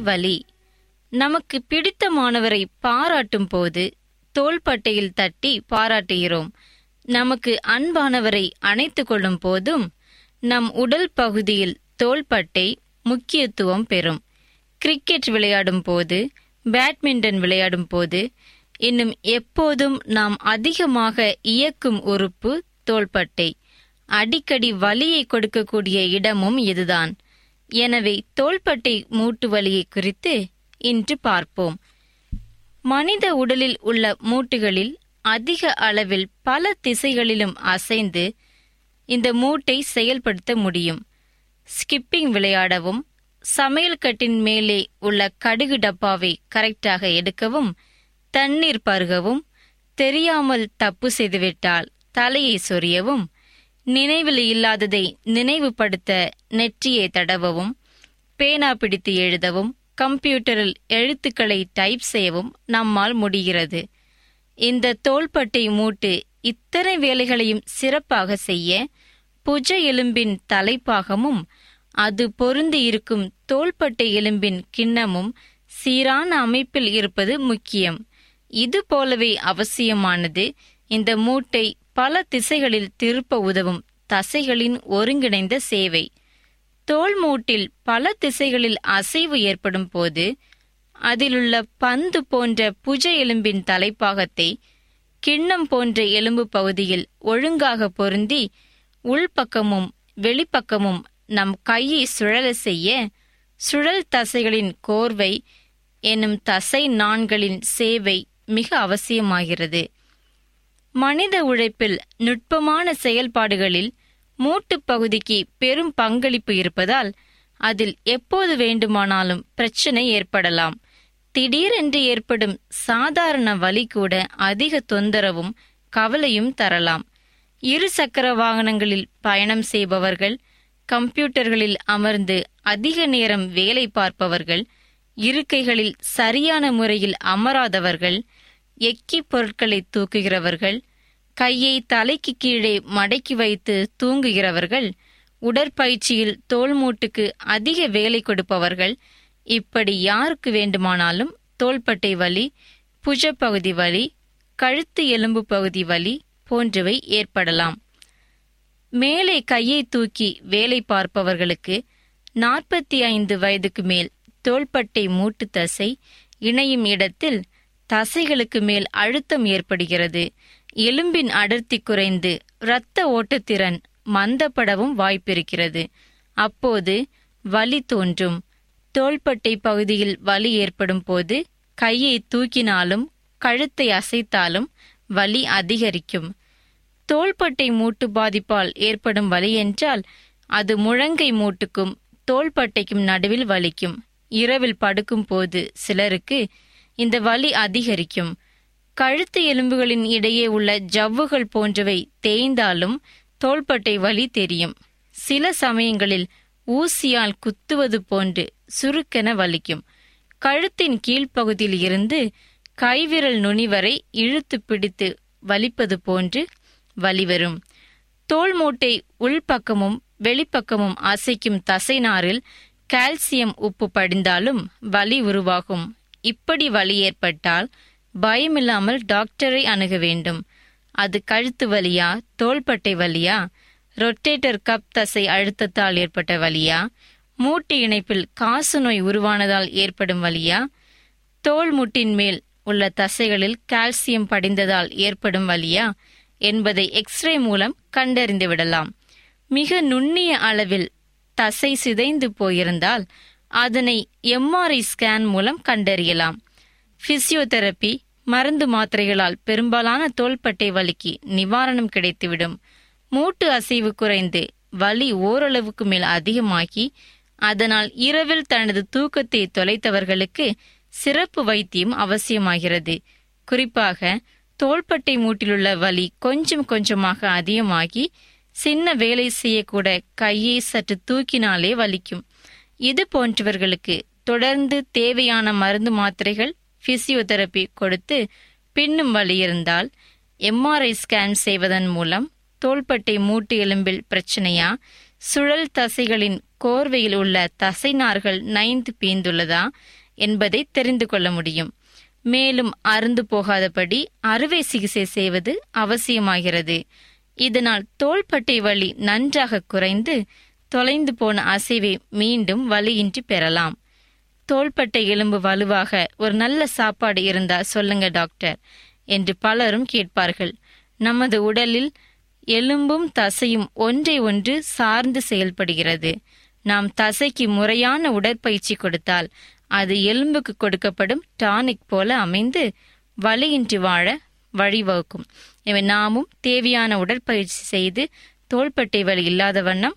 வலி. நமக்கு பிடித்தமானவரை பாராட்டும் போது தோள்பட்டையில் தட்டி பாராட்டுகிறோம். நமக்கு அன்பானவரை அணைத்து கொள்ளும் போதும் நம் உடல் பகுதியில் தோள்பட்டை முக்கியத்துவம் பெறும். கிரிக்கெட் விளையாடும் போது பேட்மிண்டன் விளையாடும் போது இன்னும் எப்போதும் நாம் அதிகமாக இயக்கும் உறுப்பு தோள்பட்டை அடிக்கடி வலியை கொடுக்கக்கூடிய இடமும் இதுதான். எனவே தோள்பட்டை மூட்டு வலியை குறித்து இன்று பார்ப்போம். மனித உடலில் உள்ள மூட்டுகளில் அதிக அளவில் பல திசைகளிலும் அசைந்து இந்த மூட்டை செயல்படுத்த முடியும். ஸ்கிப்பிங் விளையாடவும் சமையல் கட்டின் மேலே உள்ள கடுகு டப்பாவை கரெக்டாக எடுக்கவும் தண்ணீர் பருகவும் தெரியாமல் தப்பு செய்துவிட்டால் தலையை சொரியவும் நினைவில் இல்லாததை நினைவுபடுத்த நெற்றியை தடவவும் பேனா பிடித்து எழுதவும் கம்ப்யூட்டரில் எழுத்துக்களை டைப் செய்யவும் நம்மால் முடிகிறது. இந்த தோள்பட்டை மூட்டு இத்தனை வேலைகளையும் சிறப்பாக செய்ய புஜ எலும்பின் தலைப்பாகமும் அது பொருந்தி இருக்கும் தோள்பட்டை எலும்பின் கிண்ணமும் சீரான அமைப்பில் இருப்பது முக்கியம். இது போலவே அவசியமானது இந்த மூட்டை பல திசைகளில் திருப்ப உதவும் தசைகளின் ஒருங்கிணைந்த சேவை. தோல் மூட்டில் பல திசைகளில் அசைவு ஏற்படும் போது அதிலுள்ள பந்து போன்ற புஜ எலும்பின் தலைப்பாகத்தை கிண்ணம் போன்ற எலும்பு பகுதியில் ஒழுங்காக பொருந்தி உள்பக்கமும் வெளிப்பக்கமும் நம் கையை சுழல செய்ய சுழல் தசைகளின் கோர்வை எனும் தசை நாண்களின் சேவை மிக அவசியமாகிறது. மனித உழைப்பில் நுட்பமான செயல்பாடுகளில் மூட்டுப் பகுதிக்கு பெரும் பங்களிப்பு இருப்பதால் அதில் எப்போது வேண்டுமானாலும் பிரச்சனை ஏற்படலாம். திடீரென்று ஏற்படும் சாதாரண வலி கூட அதிக தொந்தரவும் கவலையும் தரலாம். இரு சக்கர வாகனங்களில் பயணம் செய்பவர்கள் கம்ப்யூட்டர்களில் அமர்ந்து அதிக நேரம் வேலை பார்ப்பவர்கள் இருக்கைகளில் சரியான முறையில் அமராதவர்கள் எக்கி பொருட்களை தூக்குகிறவர்கள் கையை தலைக்கு கீழே மடக்கி வைத்து தூங்குகிறவர்கள் உடற்பயிற்சியில் தோள்மூட்டுக்கு அதிக வேலை கொடுப்பவர்கள் இப்படி யாருக்கு வேண்டுமானாலும் தோள்பட்டை வலி புஜப்பகுதி வலி கழுத்து எலும்பு பகுதி வலி போன்றவை ஏற்படலாம். மேலே கையை தூக்கி வேலை பார்ப்பவர்களுக்கு நாற்பத்தி ஐந்து வயதுக்கு மேல் தோள்பட்டை மூட்டு தசை இணையும் இடத்தில் தசைகளுக்கு மேல் அழுத்தம் ஏற்படுகிறது. எலும்பின் அடர்த்தி குறைந்து இரத்த ஓட்டத்திறன் மந்தப்படவும் வாய்ப்பிருக்கிறது. அப்போது வலி தோன்றும். தோள்பட்டை பகுதியில் வலி ஏற்படும் போது கையை தூக்கினாலும் கழுத்தை அசைத்தாலும் வலி அதிகரிக்கும். தோள்பட்டை மூட்டு பாதிப்பால் ஏற்படும் வலி என்றால் அது முழங்கை மூட்டுக்கும் தோள்பட்டைக்கும் நடுவில் வலிக்கும். இரவில் படுக்கும் போது சிலருக்கு இந்த வலி அதிகரிக்கும். கழுத்து எலும்புகளின் இடையே உள்ள ஜவ்வுகள் போன்றவை தேய்ந்தாலும் தோள்பட்டை வலி தெரியும். சில சமயங்களில் ஊசியால் குத்துவது போன்று சுருக்கென வலிக்கும். கழுத்தின் கீழ்ப்பகுதியில் இருந்து கைவிரல் நுனி வரை இழுத்து பிடித்து வலிப்பது போன்று வலி வரும். தோல் மூட்டை உள்பக்கமும் வெளிப்பக்கமும் அசைக்கும் தசைநாரில் கால்சியம் உப்பு படிந்தாலும் வலி உருவாகும். இப்படி வலி ஏற்பட்டால் பயமில்லாமல் டாக்டரை அணுக வேண்டும். அது கழுத்து வலியா தோள்பட்டை வலியா ரொட்டேட்டர் கப் தசை அழுத்தத்தால் ஏற்பட்ட வலியா மூட்டு இணைப்பில் காசு நோய் உருவானதால் ஏற்படும் வலியா தோல் முட்டின் மேல் உள்ள தசைகளில் கால்சியம் படிந்ததால் ஏற்படும் வலியா என்பதை எக்ஸ்ரே மூலம் கண்டறிந்து விடலாம் மிக நுண்ணிய அளவில் தசை சிதைந்து போயிருந்தால் அதனை எம்ஆர்ஐ ஸ்கேன் மூலம் கண்டறியலாம். பிசியோதெரபி மருந்து மாத்திரைகளால் பெரும்பாலான தோள்பட்டை வலிக்கு நிவாரணம் கிடைத்துவிடும். மூட்டு அசைவு குறைந்து வலி ஓரளவுக்கு மேல் அதிகமாகி அதனால் இரவில் தனது தூக்கத்தை தொலைத்தவர்களுக்கு சிறப்பு வைத்தியம் அவசியமாகிறது. குறிப்பாக தோள்பட்டை மூட்டிலுள்ள வலி கொஞ்சம் கொஞ்சமாக அதிகமாகி சின்ன வேலை செய்யக்கூட கையை சற்று தூக்கினாலே வலிக்கும். இது போன்றவர்களுக்கு தொடர்ந்து தேவையான மருந்து மாத்திரைகள் பிசியோதெரபி கொடுத்து பின்னும் வழி இருந்தால் எம்ஆர்ஐ ஸ்கேன் செய்வதன் மூலம் தோள்பட்டை மூட்டு எலும்பில் பிரச்சனையா சுழல் தசைகளின் கோர்வையில் உள்ள தசைநார்கள் நைந்து பீந்துள்ளதா என்பதை தெரிந்து கொள்ள முடியும். மேலும் அருந்து போகாதபடி அறுவை சிகிச்சை செய்வது அவசியமாகிறது. இதனால் தோள்பட்டை வலி நன்றாக குறைந்து தொலைந்து போன அசைவை மீண்டும் வலியின்றி பெறலாம். தோள்பட்டை எலும்பு வலுவாக ஒரு நல்ல சாப்பாடு இருந்தா சொல்லுங்க டாக்டர் என்று பலரும் கேட்பார்கள். நமது உடலில் எலும்பும் தசையும் ஒன்றை ஒன்று சார்ந்து செயல்படுகிறது. நாம் தசைக்கு முறையான உடற்பயிற்சி கொடுத்தால் அது எலும்புக்கு கொடுக்கப்படும் டானிக் போல அமைந்து வலியின்றி வாழ வழிவகுக்கும். எனவே நாமும் தேவையான உடற்பயிற்சி செய்து தோள்பட்டை வலி இல்லாத வண்ணம்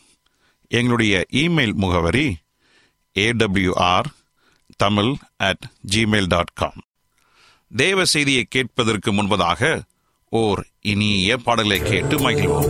எங்களுடைய இமெயில் முகவரி AWR Tamil at Gmail dot com தேவ செய்தியை கேட்பதற்கு முன்பதாக ஓர் இனிய பாடலை கேட்டு மகிழ்வோம்.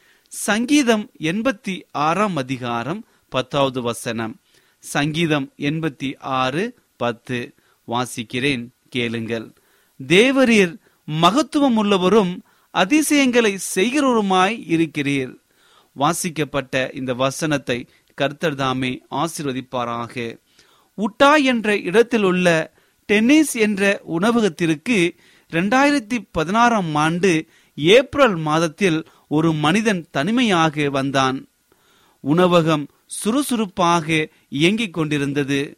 சங்கீதம் எண்பத்தி ஆறாம் அதிகாரம் பத்தாவது வசனம். சங்கீதம் எண்பத்தி ஆறு பத்து. வாசிக்கிறேன் கேளுங்கள். தேவரீர் மகத்துவம் உள்ளவரும் அதிசயங்களை செய்கிறவருமாய் இருக்கிறீர். வாசிக்கப்பட்ட இந்த வசனத்தை கர்த்தர் தாமே ஆசிர்வதிப்பாராக. உட்டா என்ற இடத்தில் உள்ள டென்னிஸ் என்ற உணவகத்திற்கு இரண்டாயிரத்தி பதினாறாம் ஆண்டு ஏப்ரல் மாதத்தில் ஒரு மனிதன் தனிமையாக வந்தான். உணவகம் சுறுசுறுப்பாக இயங்கிக் கொண்டிருந்தது.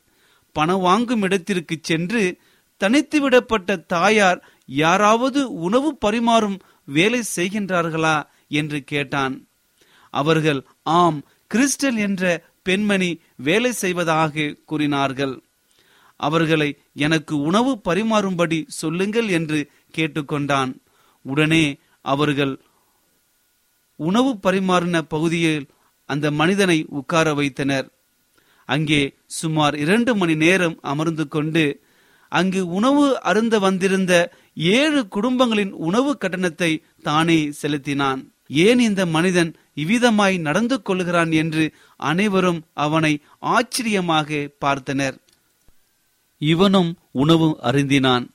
பணம் வாங்கும் இடத்திற்கு சென்று தனித்து விடப்பட்ட தாயார் யாராவது உணவு பரிமாறும் வேலை செய்கின்றார்களா என்று கேட்டான். அவர்கள் ஆம் கிறிஸ்டல் என்ற பெண்மணி வேலை செய்வதாக கூறினார்கள். அவர்களை எனக்கு உணவு பரிமாறும்படி சொல்லுங்கள் என்று கேட்டுக்கொண்டான். உடனே அவர்கள் உணவு பரிமாறின பகுதியில் அந்த மனிதனை உட்கார வைத்தனர். அங்கே சுமார் இரண்டு மணி நேரம் அமர்ந்து கொண்டு அங்கு உணவு அருந்த வந்திருந்த ஏழு குடும்பங்களின் உணவு கட்டணத்தை தானே செலுத்தினான். ஏன் இந்த மனிதன் இவ்விதமாய் நடந்து கொள்கிறான் என்று அனைவரும் அவனை ஆச்சரியமாக பார்த்தனர். இவனும் உணவு அருந்தினான்.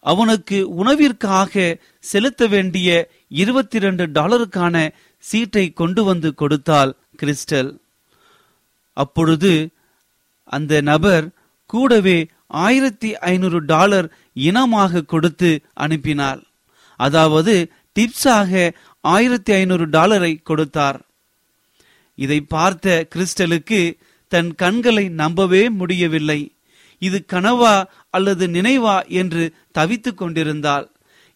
அவனுக்கு உணவிற்காக செலுத்த வேண்டிய இருபத்தி இரண்டு டாலருக்கான சீட்டை கொண்டு வந்து கொடுத்தாள் கிறிஸ்டல். அப்பொழுது அந்த நபர் கூடவே ஆயிரத்தி ஐநூறு டாலர் இனமாக கொடுத்து அனுப்பினார். அதாவது டிப்ஸாக ஆயிரத்தி ஐநூறு டாலரை கொடுத்தார். இதை பார்த்த கிறிஸ்டலுக்கு தன் கண்களை நம்பவே முடியவில்லை. இது கனவா அல்லது நினைவா என்று தவித்துக் கொண்டிருந்தாள்.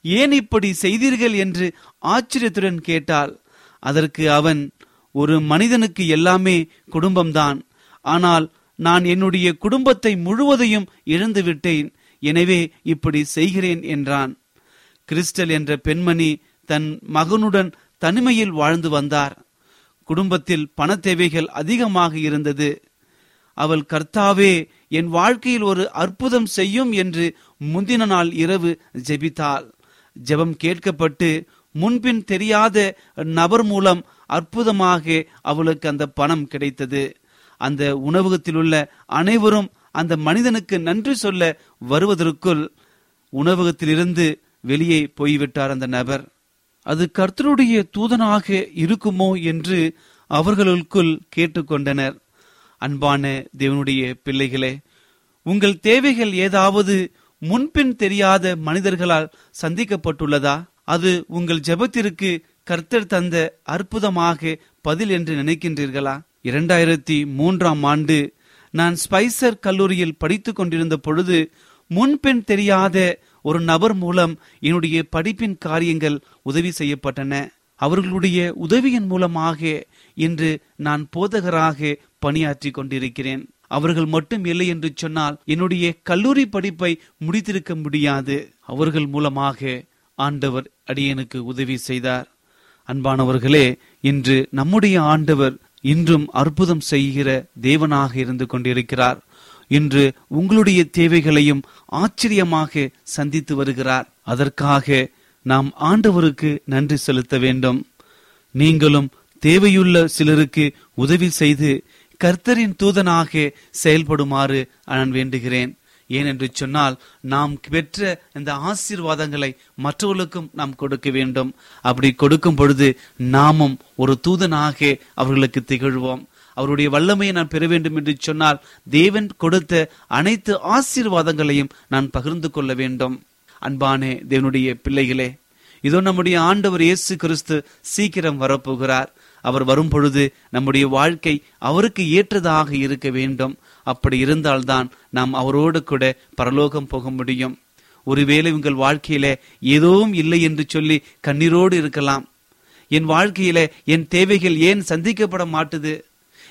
ஏன் இப்படி செய்தீர்கள்? என்று ஆச்சரியத்துடன் கேட்டாள். அதற்கு அவன் ஒரு மனிதனுக்கு எல்லாமே குடும்பம்தான். ஆனால் நான் என்னுடைய குடும்பத்தை முழுவதையும் இழந்து விட்டேன் எனவே இப்படி செய்கிறேன் என்றான். கிறிஸ்டல் என்ற பெண்மணி தன் மகனுடன் தனிமையில் வாழ்ந்து வந்தார். குடும்பத்தில் பண தேவைகள் அதிகமாக இருந்தது. அவள் கர்த்தாவே என் வாழ்க்கையில் ஒரு அற்புதம் செய்யும் என்று முந்தின நாள் இரவு ஜெபித்தாள். ஜெபம் கேட்கப்பட்டு முன்பின் தெரியாத நபர் மூலம் அற்புதமாக அவளுக்கு அந்த பணம் கிடைத்தது. அந்த உணவகத்தில் உள்ள அனைவரும் அந்த மனிதனுக்கு நன்றி சொல்ல வருவதற்குள் உணவகத்திலிருந்து வெளியே போய்விட்டார் அந்த நபர். அது கர்த்தருடைய தூதனாக இருக்குமோ என்று அவர்களுக்குள் கேட்டுக்கொண்டனர். அன்பான தேவனுடைய பிள்ளைகளே உங்கள் தேவைகள் ஏதாவது முன்பின் தெரியாத மனிதர்களால் சந்திக்கப்பட்டுள்ளதா? அது உங்கள் ஜெபத்திற்கு கர்த்தர் தந்த அற்புதமாக பதில் என்று நினைக்கின்றீர்களா? இரண்டாயிரத்தி மூன்றாம் ஆண்டு நான் ஸ்பைசர் கல்லூரியில் படித்துக் கொண்டிருந்த பொழுது முன்பின் தெரியாத ஒரு நபர் மூலம் என்னுடைய படிப்பின் காரியங்கள் உதவி செய்யப்பட்டன. அவர்களுடைய உதவியின் மூலமாக இன்று நான் போதகராக பணியாற்றி கொண்டிருக்கிறேன். அவர்கள் மட்டும் இல்லை என்று சொன்னால் என்னுடைய கல்லூரி படிப்பை முடித்திருக்க முடியாது. அவர்கள் மூலமாக ஆண்டவர் அடியனுக்கு உதவி செய்தார். அன்பானவர்களே இன்று நம்முடைய ஆண்டவர் இன்றும் அற்புதம் செய்கிற தேவனாக இருந்து கொண்டிருக்கிறார். இன்று உங்களுடைய தேவைகளையும் ஆச்சரியமாக சந்தித்து வருகிறார். அதற்காக நாம் ஆண்டவருக்கு நன்றி செலுத்த வேண்டும். நீங்களும் தேவையுள்ள சிலருக்கு உதவி செய்து கர்த்தரின் தூதனாக செயல்படுமாறு நான் வேண்டுகிறேன். ஏனென்று சொன்னால் நாம் பெற்ற இந்த ஆசீர்வாதங்களை மற்றவர்களுக்கும் நாம் கொடுக்க வேண்டும். அப்படி கொடுக்கும் பொழுது நாமும் ஒரு தூதனாக அவர்களுக்கு திகழ்வோம். அவருடைய வல்லமையை நான் பெற வேண்டும் என்று சொன்னால் தேவன் கொடுத்த அனைத்து ஆசீர்வாதங்களையும் நான் பகிர்ந்து கொள்ள வேண்டும். அன்பானே தேவனுடைய பிள்ளைகளே இதோ நம்முடைய ஆண்டவர் இயேசு கிறிஸ்து சீக்கிரம் வரப்போகிறார். அவர் வரும் பொழுது நம்முடைய வாழ்க்கை அவருக்கு ஏற்றதாக இருக்க வேண்டும். அப்படி இருந்தால்தான் நாம் அவரோடு கூட பரலோகம் போக முடியும். ஒருவேளை உங்கள் வாழ்க்கையில ஏதோவும் இல்லை என்று சொல்லி கண்ணீரோடு இருக்கலாம். என் வாழ்க்கையில என் தேவைகள் ஏன் சந்திக்கப்பட மாட்டுது?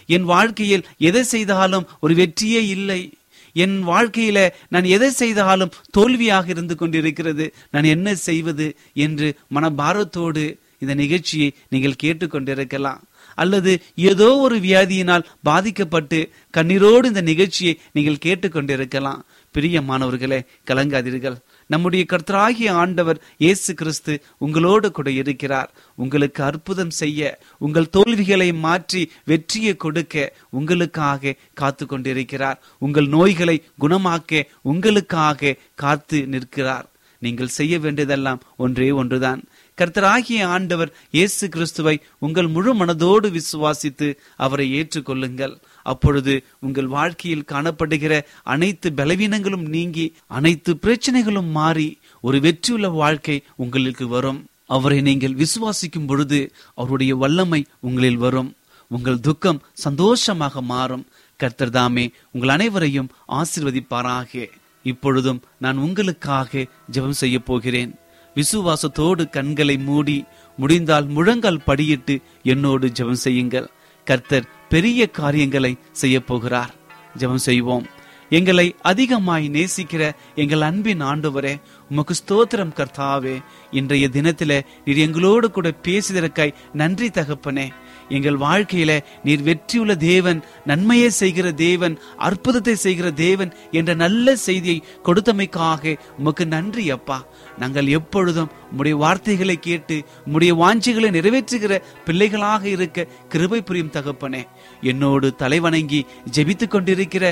என் வாழ்க்கையில் எதை செய்தாலும் ஒரு வெற்றியே இல்லை. என் வாழ்க்கையில நான் எதை செய்தாலும் தோல்வியாக இருந்து கொண்டிருக்கிறது. நான் என்ன செய்வது என்று மனபாரத்தோடு இந்த நிகழ்ச்சியை நீங்கள் கேட்டுக்கொண்டிருக்கலாம். அல்லது ஏதோ ஒரு வியாதியினால் பாதிக்கப்பட்டு கண்ணீரோடு இந்த நிகழ்ச்சியை நீங்கள் கேட்டுக்கொண்டிருக்கலாம். பிரியமானவர்களே கலங்காதீர்கள். நம்முடைய கர்த்தராகிய ஆண்டவர் இயேசு கிறிஸ்து உங்களோடு கூட இருக்கிறார். உங்களுக்கு அற்புதம் செய்ய உங்கள் தோல்விகளை மாற்றி வெற்றியை கொடுக்க உங்களுக்காக காத்து கொண்டிருக்கிறார் உங்கள் நோய்களை குணமாக்க உங்களுக்காக காத்து நிற்கிறார். நீங்கள் செய்ய வேண்டியதெல்லாம் ஒன்றே ஒன்றுதான். கர்த்தராகிய ஆண்டவர் இயேசு கிறிஸ்துவை உங்கள் முழு மனதோடு விசுவாசித்து அவரை ஏற்றுக்கொள்ளுங்கள். அப்பொழுது உங்கள் வாழ்க்கையில் காணப்படுகிற அனைத்து பலவீனங்களும் நீங்கி அனைத்து பிரச்சனைகளும் மாறி ஒரு வெற்றியுள்ள வாழ்க்கை உங்களுக்கு வரும். அவரை நீங்கள் விசுவாசிக்கும் பொழுது அவருடைய வல்லமை உங்களில் வரும். உங்கள் துக்கம் சந்தோஷமாக மாறும். கர்த்தர் தாமே உங்கள் அனைவரையும் ஆசிர்வதிப்பாராக. இப்பொழுதும் நான் உங்களுக்காக ஜெபம் செய்ய போகிறேன். விசுவாசத்தோடு கண்களை மூடி முடிந்தால் முழங்கால் படியிட்டு என்னோடு ஜெபம் செய்யுங்கள். கர்த்தர் பெரிய காரியங்களை செய்ய போகிறார். ஜெபம் செய்வோம். எங்களை அதிகமாய் நேசிக்கிற எங்கள் அன்பின் ஆண்டவரே உமக்கு ஸ்தோத்திரம் கர்த்தாவே. இன்றைய தினத்தில நீர் எங்களோடு கூட பேசியதற்காய் நன்றி தகப்பனே. எங்கள் வாழ்க்கையில நீர் வெற்றியுள்ள தேவன் நன்மையை செய்கிற தேவன் அற்புதத்தை செய்கிற தேவன் என்ற நல்ல செய்தியை கொடுத்தமைக்காக உமக்கு நன்றி அப்பா. நாங்கள் எப்பொழுதும் உம்முடைய வார்த்தைகளை கேட்டு உம்முடைய வாஞ்சிகளை நிறைவேற்றுகிற பிள்ளைகளாக இருக்க கிருபை புரியும் தகப்பனே. என்னோடு தலைவணங்கி ஜெபித்துக் கொண்டிருக்கிற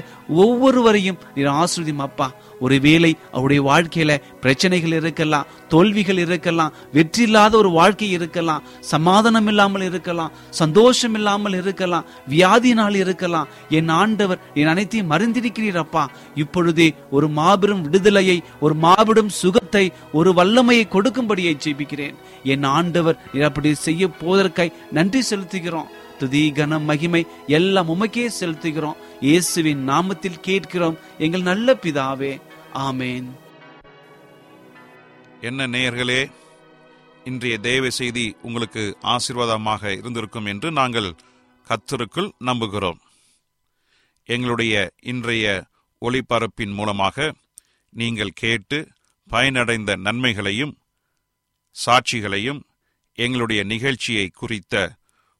ஒவ்வொருவரையும் நீர் ஆசிரியம் அப்பா. ஒருவேளை அவருடைய வாழ்க்கையில பிரச்சனைகள் இருக்கலாம் தோல்விகள் இருக்கலாம் வெற்றி இல்லாத ஒரு வாழ்க்கை இருக்கலாம் சமாதானம் இல்லாமல் இருக்கலாம் சந்தோஷம் இல்லாமல் இருக்கலாம் வியாதியினால் இருக்கலாம். என் ஆண்டவர் என் அனைத்தையும் மறந்திருக்கிறீர் அப்பா. இப்பொழுதே ஒரு மாபெரும் விடுதலையை ஒரு மாபெரும் சுகத்தை ஒரு வல்லமையை கொடுக்கும்படியை ஜெபிக்கிறேன். என் ஆண்டவர் அப்படி செய்ய போவதற்காய் நன்றி செலுத்துகிறோம். துதி கன மகிமை எல்லாம் உமக்கே செலுத்துகிறோம். இயேசுவின் நாமத்தில் கேட்கிறோம். எங்கள் நல்ல பிதாவே ஆமேன். என்ன நேயர்களே இன்றைய தேவ செய்தி உங்களுக்கு ஆசீர்வாதமாக இருந்திருக்கும் என்று நாங்கள் கத்தருக்குள் நம்புகிறோம். எங்களுடைய இன்றைய ஒளிபரப்பின் மூலமாக நீங்கள் கேட்டு பயனடைந்த நன்மைகளையும் சாட்சிகளையும் எங்களுடைய நிகழ்ச்சியை குறித்த